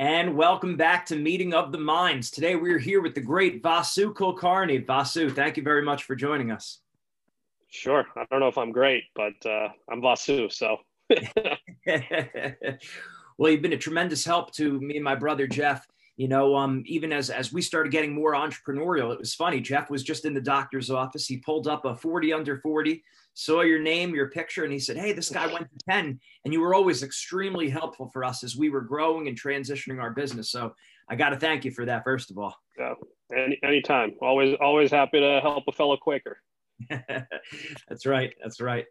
And welcome back to Meeting of the Minds. Today we're here with the great Vasu Kulkarni. Vasu, thank you very much for joining us. Sure. I don't know if I'm great, but uh, I'm Vasu, so. well, you've been a tremendous help to me and my brother Jeff. You know, um, even as as we started getting more entrepreneurial, it was funny. Jeff was just in the doctor's office. He pulled up a 40 under 40, saw your name, your picture, and he said, Hey, this guy went to Penn. And you were always extremely helpful for us as we were growing and transitioning our business. So I got to thank you for that, first of all. Yeah, any anytime. Always always happy to help a fellow Quaker. That's right. That's right.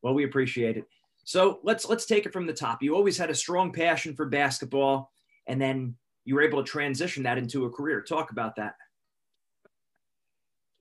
Well, we appreciate it. So let's let's take it from the top. You always had a strong passion for basketball, and then you were able to transition that into a career. Talk about that.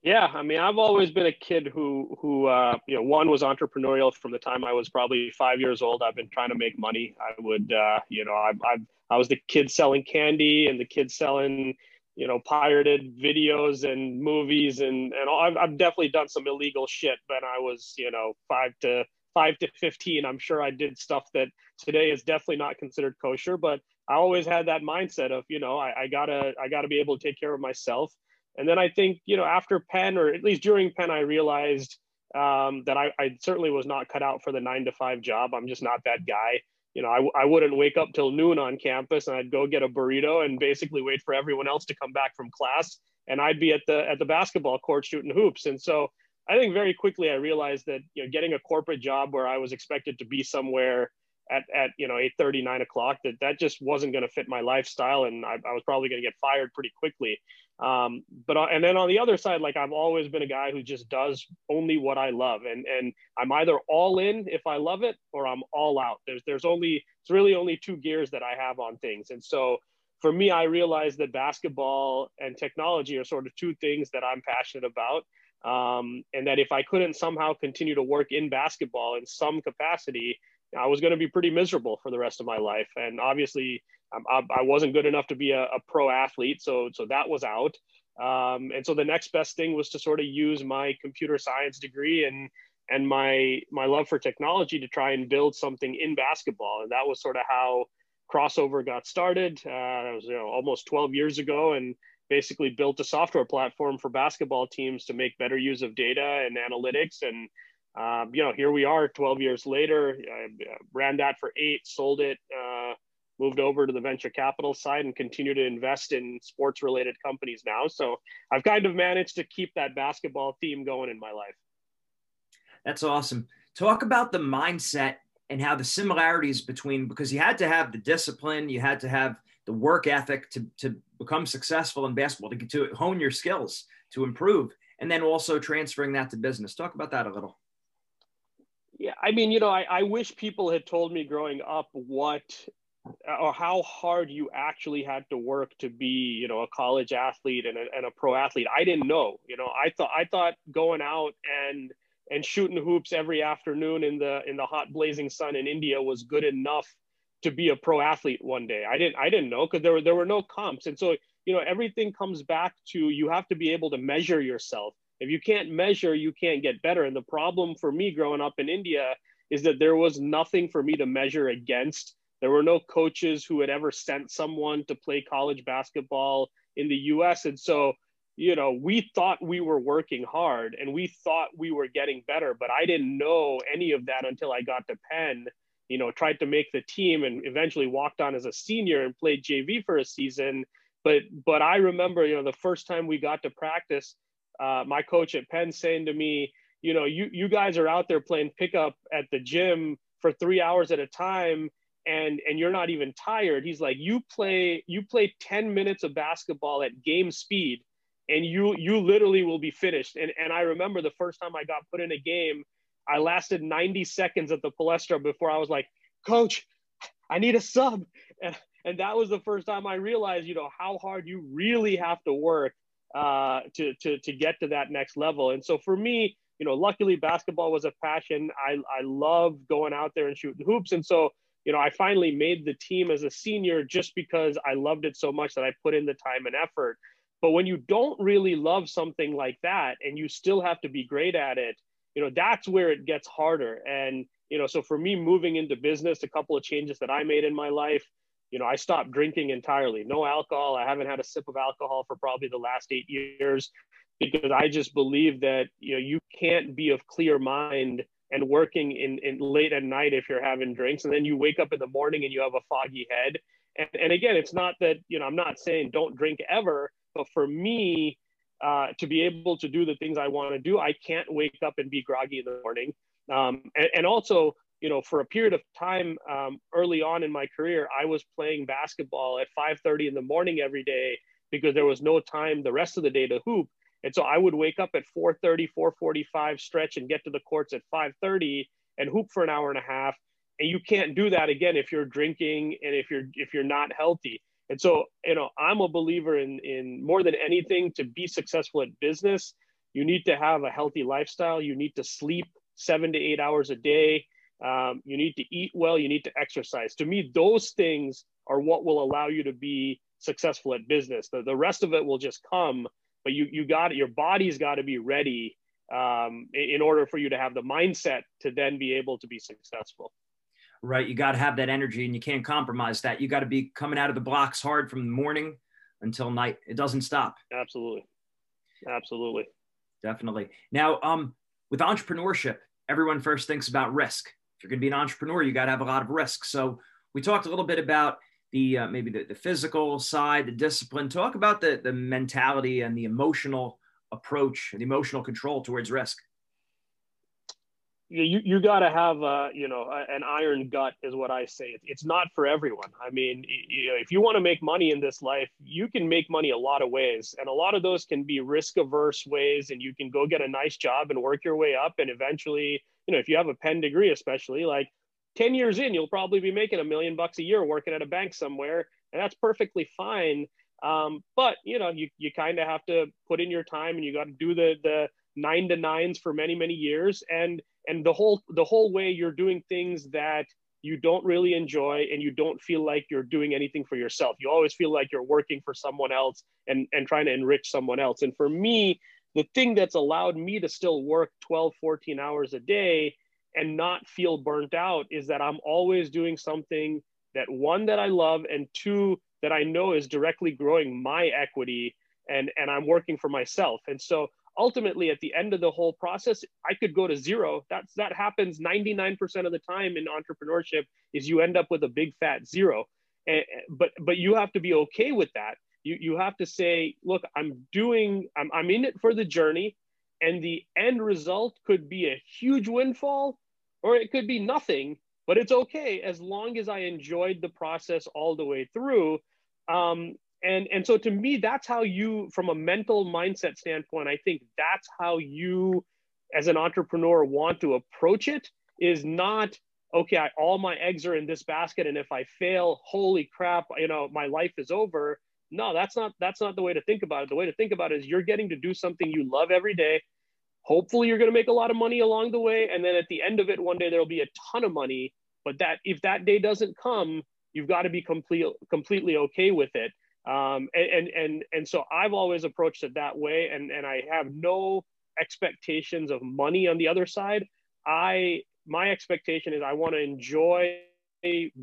Yeah, I mean, I've always been a kid who who uh, you know one was entrepreneurial from the time I was probably five years old. I've been trying to make money. I would uh, you know I I I was the kid selling candy and the kid selling you know pirated videos and movies and and all. I've, I've definitely done some illegal shit when I was you know five to five to 15 i'm sure i did stuff that today is definitely not considered kosher but i always had that mindset of you know I, I, gotta i gotta be able to take care of myself. And then i think you know after penn or at least during penn i realized um, that I, I certainly was not cut out for the nine to five job. I'm just not that guy. You know I, I wouldn't wake up till noon on campus and i'd go get a burrito and basically wait for everyone else to come back from class. And i'd be at the at the basketball court shooting hoops. And so I think very quickly I realized that you know getting a corporate job where I was expected to be somewhere at, at you know 8 30 9 o'clock that that just wasn't going to fit my lifestyle and I, I was probably going to get fired pretty quickly. Um, but uh, and then on the other side like I've always been a guy who just does only what I love and and I'm either all in if I love it or I'm all out. There's there's only it's really only two gears that I have on things. And so for me I realized that basketball and technology are sort of two things that I'm passionate about um, and that if I couldn't somehow continue to work in basketball in some capacity, I was going to be pretty miserable for the rest of my life. And obviously, um, I, I, wasn't good enough to be a, a, pro athlete, so so that was out. Um, and so the next best thing was to sort of use my computer science degree and and my my love for technology to try and build something in basketball. And that was sort of how Krossover got started. Uh, that was you know almost 12 years ago, and basically built a software platform for basketball teams to make better use of data and analytics. And, um, you know, here we are 12 years later, I ran that for eight, sold it, uh, moved over to the venture capital side and continue to invest in sports related companies now. So I've kind of managed to keep that basketball theme going in my life. That's awesome. Talk about the mindset and how the similarities between because you had to have the discipline, you had to have the work ethic to, to become successful in basketball, to, to hone your skills, to improve, and then also transferring that to business. Talk about that a little. Yeah, I mean, you know, I, I wish people had told me growing up what or how hard you actually had to work to be, you know, a college athlete and a, and a pro athlete. I didn't know, you know, I thought I thought going out and and shooting hoops every afternoon in the in the hot blazing sun in India was good enough to be a pro athlete one day. I didn't I didn't know because there were there were no comps. And so, you know, everything comes back to you have to be able to measure yourself. If you can't measure, you can't get better. And the problem for me growing up in India is that there was nothing for me to measure against. There were no coaches who had ever sent someone to play college basketball in the US. And so, you know, we thought we were working hard and we thought we were getting better, but I didn't know any of that until I got to Penn you know, tried to make the team and eventually walked on as a senior and played JV for a season. But but I remember, you know, the first time we got to practice, uh, my coach at Penn saying to me, you know, you you guys are out there playing pickup at the gym for three hours at a time and and you're not even tired he's like you play you play 10 minutes of basketball at game speed and you you literally will be finished and and i remember the first time i got put in a game I lasted 90 seconds at the Palestra before I was like, Coach, I need a sub. And, and that was the first time I realized, you know, how hard you really have to work uh, to, to, to get to that next level. And so for me, you know, luckily basketball was a passion. I, I love going out there and shooting hoops. And so, you know, I finally made the team as a senior just because I loved it so much that I put in the time and effort. But when you don't really love something like that and you still have to be great at it, you know that's where it gets harder and you know so for me moving into business a couple of changes that i made in my life you know, I stopped drinking entirely. No alcohol. I haven't had a sip of alcohol for probably the last eight years because I just believe that you know you can't be of clear mind and working in, in late at night if you're having drinks and then you wake up in the morning and you have a foggy head. And, and again, it's not that you know I'm not saying don't drink ever, but for me, uh, to be able to do the things I want to do, I can't wake up and be groggy in the morning. Um, and, and, also, you know, for a period of time um, early on in my career, I was playing basketball at 5:30 in the morning every day because there was no time the rest of the day to hoop. And so I would wake up at 4:30, 4:45, stretch and get to the courts at 5:30 and hoop for an hour and a half. And you can't do that again if you're drinking and if you're if you're not healthy. And so, you know, I'm a believer in in more than anything to be successful at business, you need to have a healthy lifestyle. You need to sleep seven to eight hours a day. Um, you need to eat well. You need to exercise. To me, those things are what will allow you to be successful at business. The, the rest of it will just come, but you you got your body's got to be ready um, in order for you to have the mindset to then be able to be successful. Right, you got to have that energy, and you can't compromise that. You got to be coming out of the blocks hard from the morning until night. It doesn't stop. Absolutely, absolutely, definitely. Now, um, with entrepreneurship, everyone first thinks about risk. If you're going to be an entrepreneur, you got to have a lot of risk. So we talked a little bit about the uh, maybe the, the physical side, the discipline. Talk about the the mentality and the emotional approach, the emotional control towards risk. You you got to have uh, you know an iron gut is what I say. It's not for everyone. I mean, you know, if you want to make money in this life, you can make money a lot of ways, and a lot of those can be risk averse ways. And you can go get a nice job and work your way up, and eventually, you know, if you have a Penn degree, especially like 10 years in, you'll probably be making a million bucks a year working at a bank somewhere, and that's perfectly fine. Um, but you know, you, you kind of have to put in your time and you got to do the the nine to nines for many, many years. And and the whole the whole way you're doing things that you don't really enjoy and you don't feel like you're doing anything for yourself. You always feel like you're working for someone else and, and trying to enrich someone else. And for me, the thing that's allowed me to still work 12, 14 hours a day and not feel burnt out is that I'm always doing something that one that I love and two that I know is directly growing my equity and and I'm working for myself. And so ultimately at the end of the whole process I could go to zero. That's that happens 99% of the time in entrepreneurship is you end up with a big fat zero. And, but but you have to be okay with that. You you have to say, look, I'm doing I'm I'm in it for the journey and the end result could be a huge windfall or it could be nothing but it's okay as long as i enjoyed the process all the way through um, and and so to me that's how you from a mental mindset standpoint i think that's how you as an entrepreneur want to approach it is not okay I, all my eggs are in this basket and if i fail holy crap you know my life is over. No that's not that's not the way to think about it. The way to think about it is you're getting to do something you love every day. Hopefully you're going to make a lot of money along the way and then at the end of it one day there'll be a ton of money. But that if that day doesn't come you've got to be complete, completely okay with it um, and, and and and so i've always approached it that way and and i have no expectations of money on the other side i my expectation is i want to enjoy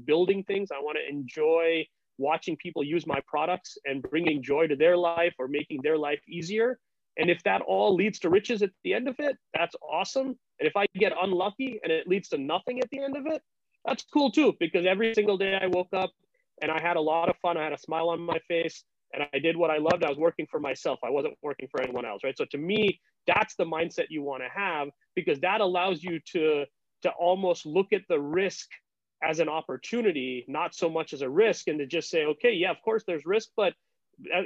building things i want to enjoy watching people use my products and bringing joy to their life or making their life easier. And if that all leads to riches at the end of it, that's awesome. And if I get unlucky and it leads to nothing at the end of it, that's cool too, because every single day I woke up and I had a lot of fun. I had a smile on my face and I did what I loved. I was working for myself. I wasn't working for anyone else, right? So to me, that's the mindset you want to have because that allows you to to almost look at the risk as an opportunity, not so much as a risk, and to just say, okay, yeah, of course there's risk, but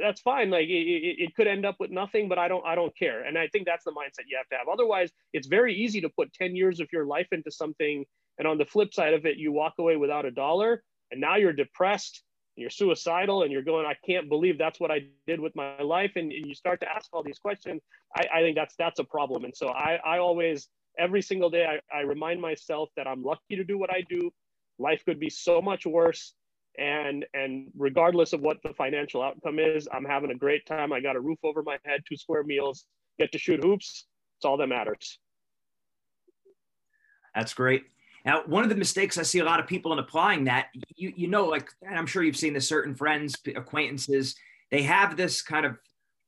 that's fine. Like it, it, could end up with nothing, but I don't I don't care. And I think that's the mindset you have to have. Otherwise, it's very easy to put 10 years of your life into something, and on the flip side of it, you walk away without a dollar, and now you're depressed, you're suicidal, and you're going, I can't believe that's what I did with my life, and, and you start to ask all these questions. I, I think that's that's a problem. And so I I always every single day I, I remind myself that I'm lucky to do what I do. Life could be so much worse. And and regardless of what the financial outcome is i'm having a great time. I got a roof over my head two square meals get to shoot hoops. It's all that matters. That's great Now, one of the mistakes I see a lot of people in applying that, you you know, like I'm sure you've seen this certain friends, acquaintances, they have this kind of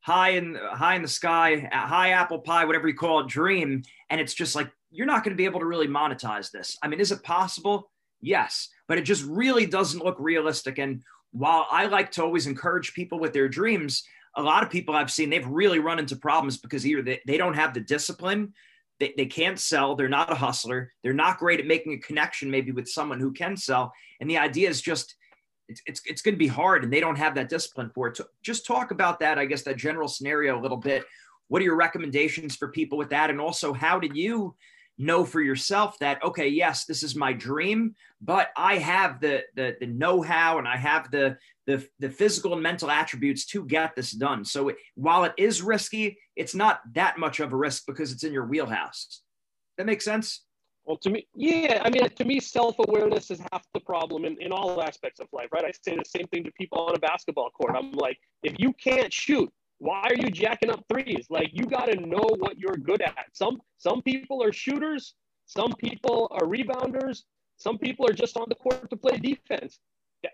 high in high in the sky, high apple pie, whatever you call it, dream, and it's just like you're not going to be able to really monetize this. I mean, is it possible? Yes, but it just really doesn't look realistic. And while I like to always encourage people with their dreams, a lot of people I've seen they've really run into problems because either they, they don't have the discipline they, they can't sell. They're not a hustler. They're not great at making a connection, maybe with someone who can sell. And the idea is just, it's, it's, it's going to be hard and they don't have that discipline for it. So just talk about that, I guess, that general scenario a little bit. What are your recommendations for people with that? And also, how did you know for yourself that okay yes this is my dream but i have the the, the know-how and i have the, the the physical and mental attributes to get this done. So it, while it is risky it's not that much of a risk because it's in your wheelhouse. That makes sense? Well to me yeah i mean to me self-awareness is half the problem in, in all aspects of life right? I say the same thing to people on a basketball court. I'm like if you can't shoot why are you jacking up threes? Like you got to know what you're good at. Some some people are shooters, some people are rebounders, some people are just on the court to play defense.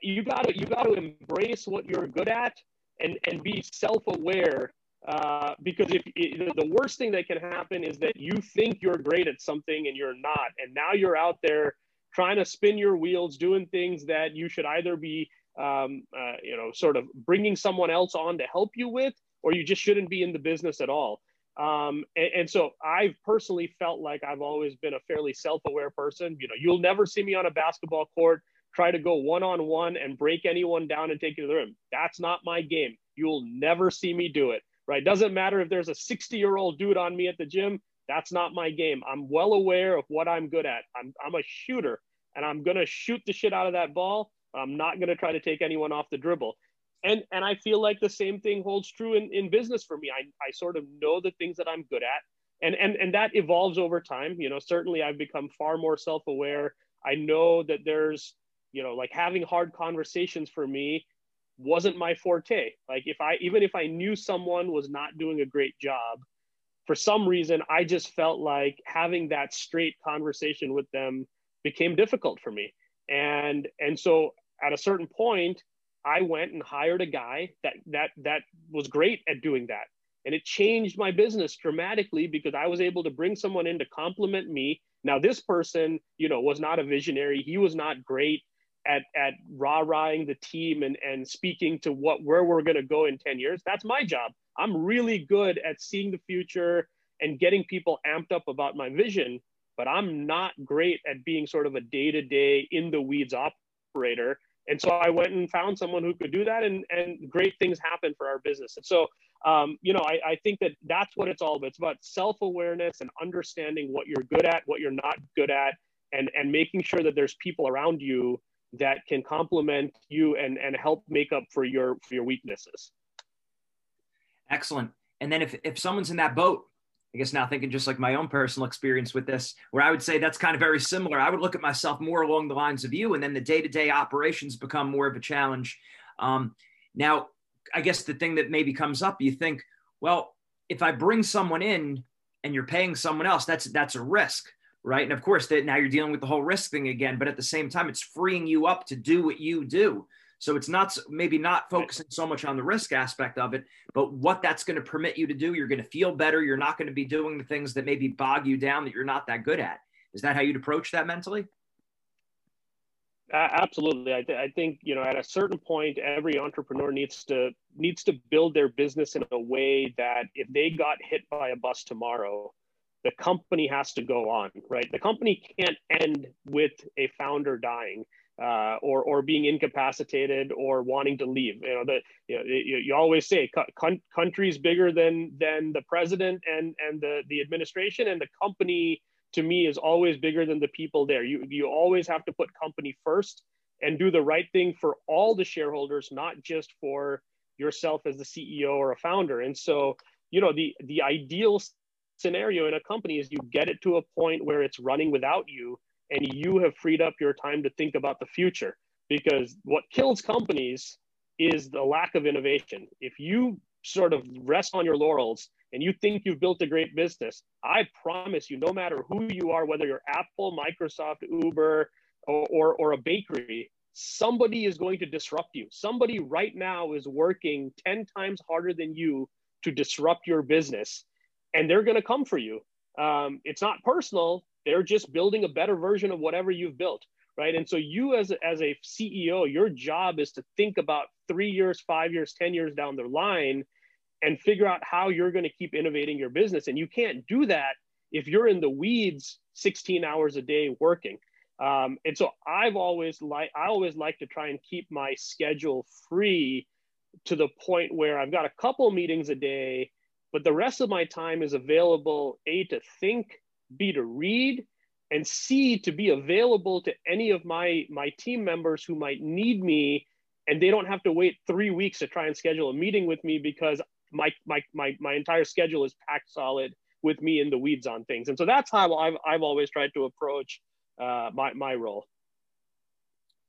You got to you got to embrace what you're good at and and be self-aware uh, because if it, the worst thing that can happen is that you think you're great at something and you're not, and now you're out there trying to spin your wheels, doing things that you should either be, um, uh, you know, sort of bringing someone else on to help you with, or you just shouldn't be in the business at all. Um, and, and, so I've personally felt like I've always been a fairly self-aware person. You know, you'll never see me on a basketball court try to go one-on-one and break anyone down and take you to the rim. That's not my game. You'll never see me do it. Right? Doesn't matter if there's a 60-year-old dude on me at the gym. That's not my game. I'm well aware of what I'm good at. I'm, I'm a shooter, and I'm gonna shoot the shit out of that ball. I'm not gonna try to take anyone off the dribble and and i feel like the same thing holds true in, in business for me. I, I sort of know the things that i'm good at. And and and that evolves over time. You know certainly i've become far more self-aware. I know that there's you know like having hard conversations for me wasn't my forte. Like if i even if i knew someone was not doing a great job for some reason i just felt like having that straight conversation with them became difficult for me. And and so at a certain point I went and hired a guy that that that was great at doing that. And it changed my business dramatically because I was able to bring someone in to complement me. Now, this person, you know, was not a visionary. He was not great at at rah-rahing the team and, and speaking to what where we're gonna go in 10 years. That's my job. I'm really good at seeing the future and getting people amped up about my vision, but I'm not great at being sort of a day-to-day in the weeds operator and so I went and found someone who could do that, and and great things happen for our business. And so, um, you know, I, I think that that's what it's all about. It's about self awareness and understanding what you're good at, what you're not good at, and and making sure that there's people around you that can complement you and and help make up for your for your weaknesses. Excellent. And then if if someone's in that boat I guess now thinking just like my own personal experience with this, where I would say that's kind of very similar. I would look at myself more along the lines of you, and then the day to day operations become more of a challenge. Um, now, I guess the thing that maybe comes up, you think, well, if I bring someone in and you're paying someone else, that's that's a risk, right? And of course, that now you're dealing with the whole risk thing again. But at the same time, it's freeing you up to do what you do. So it's not maybe not focusing so much on the risk aspect of it, but what that's going to permit you to do. You're going to feel better. You're not going to be doing the things that maybe bog you down that you're not that good at. Is that how you'd approach that mentally? Uh, absolutely. I, th- I think you know at a certain point, every entrepreneur needs to needs to build their business in a way that if they got hit by a bus tomorrow, the company has to go on. Right? The company can't end with a founder dying uh, or or being incapacitated or wanting to leave. You know that you, know, you, you, always say country's bigger than than the president and and the the administration, and the company to me is always bigger than the people there. You you always have to put company first and do the right thing for all the shareholders, not just for yourself as the CEO or a founder. And so you know the the ideal scenario in a company is you get it to a point where it's running without you and you have freed up your time to think about the future because what kills companies is the lack of innovation if you sort of rest on your laurels and you think you've built a great business, I promise you, no matter who you are, whether you're Apple, Microsoft, Uber, or, or, or a bakery, somebody is going to disrupt you. Somebody right now is working 10 times harder than you to disrupt your business, and they're going to come for you. Um, it's not personal. They're just building a better version of whatever you've built, right? And so you as a, as a CEO, your job is to think about three years, five years, 10 years down the line and figure out how you're going to keep innovating your business. And you can't do that if you're in the weeds 16 hours a day working. Um, and so I've always like I always like to try and keep my schedule free to the point where I've got a couple meetings a day, but the rest of my time is available a to think, b to read, and c to be available to any of my my team members who might need me, and they don't have to wait three weeks to try and schedule a meeting with me because my my my my entire schedule is packed solid with me in the weeds on things. And so that's how I've I've always tried to approach uh, my my role.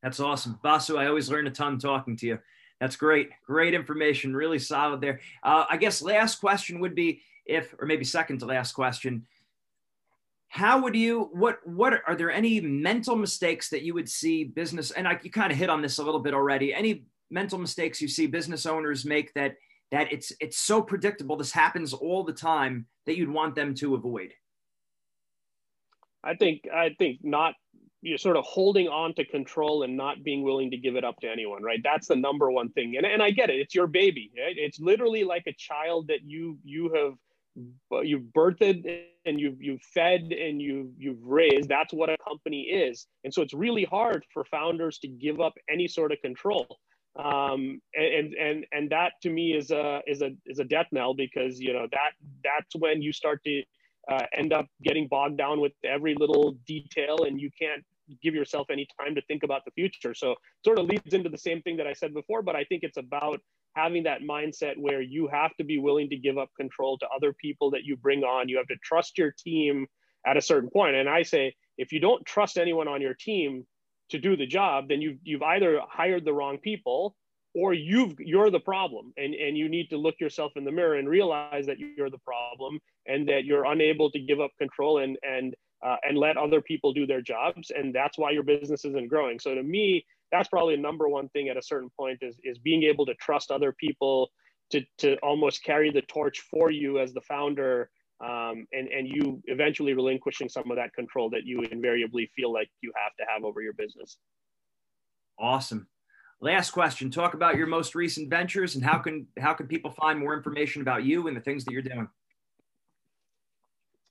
That's awesome, Vasu. I always learn a ton talking to you. That's great. Great information. Really solid there. Uh, I guess last question would be if, or maybe second to last question. How would you, what, what are there any mental mistakes that you would see business, and I, you kind of hit on this a little bit already, any mental mistakes you see business owners make that, that it's, it's so predictable, this happens all the time that you'd want them to avoid? I think, I think not you're sort of holding on to control and not being willing to give it up to anyone right that's the number one thing and, and i get it it's your baby right? it's literally like a child that you you have you've birthed and you've you've fed and you've you've raised that's what a company is. And so it's really hard for founders to give up any sort of control. Um, and and and that to me is a is a is a death knell because you know that that's when you start to uh, end up getting bogged down with every little detail and you can't give yourself any time to think about the future. So sort of leads into the same thing that i said before but i think it's about having that mindset where you have to be willing to give up control to other people that you bring on. You have to trust your team at a certain point. and i say if you don't trust anyone on your team to do the job then you've, you've either hired the wrong people or you've you're the problem. And and you need to look yourself in the mirror and realize that you're the problem and that you're unable to give up control and and uh, and let other people do their jobs and that's why your business isn't growing so to me that's probably the number one thing at a certain point is is being able to trust other people to to almost carry the torch for you as the founder um, and and you eventually relinquishing some of that control that you invariably feel like you have to have over your business awesome Last question. Talk about your most recent ventures and how can how can people find more information about you and the things that you're doing?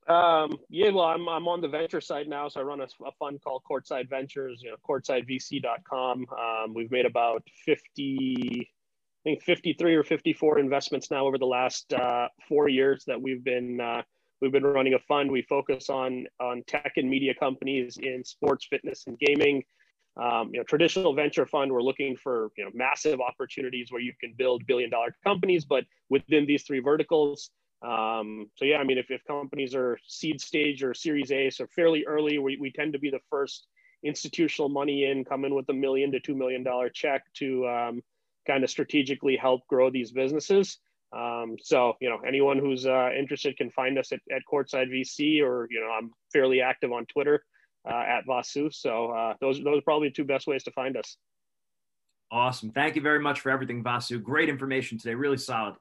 Um, yeah, well, I'm, I'm on the venture side now. So I run a, a fund called Courtside Ventures, you know, courtsidevc.com. Um, we've made about 50, I think 53 or 54 investments now over the last uh, four years that we've been, uh, we've been running a fund. We focus on, on tech and media companies in sports, fitness, and gaming. Um, you know, traditional venture fund, we're looking for you know massive opportunities where you can build billion dollar companies, but within these three verticals. Um, so yeah, I mean, if, if companies are seed stage or Series A, so fairly early, we, we tend to be the first institutional money in, come in with a million to two million dollar check to um, kind of strategically help grow these businesses. Um, so you know, anyone who's uh, interested can find us at, at Courtside VC, or you know, I'm fairly active on Twitter uh, at Vasu. So uh, those those are probably the two best ways to find us. Awesome. Thank you very much for everything, Vasu. Great information today. Really solid.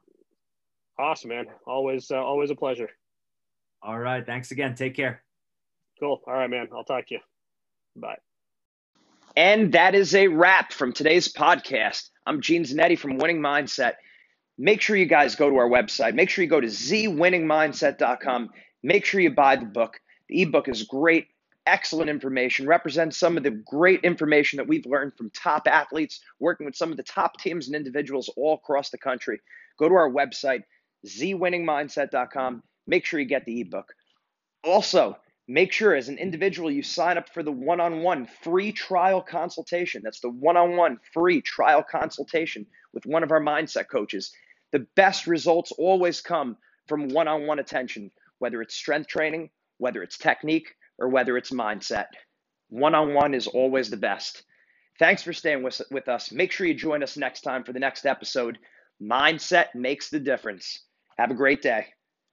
Awesome, man. Always uh, always a pleasure. All right. Thanks again. Take care. Cool. All right, man. I'll talk to you. Bye. And that is a wrap from today's podcast. I'm Gene Zanetti from Winning Mindset. Make sure you guys go to our website. Make sure you go to zwinningmindset.com. Make sure you buy the book. The ebook is great excellent information, represents some of the great information that we've learned from top athletes, working with some of the top teams and individuals all across the country. Go to our website, zwinningmindset.com. Make sure you get the ebook. Also, make sure as an individual you sign up for the one on one free trial consultation. That's the one on one free trial consultation with one of our mindset coaches. The best results always come from one on one attention, whether it's strength training, whether it's technique, or whether it's mindset. One on one is always the best. Thanks for staying with, with us. Make sure you join us next time for the next episode. Mindset makes the difference. Have a great day.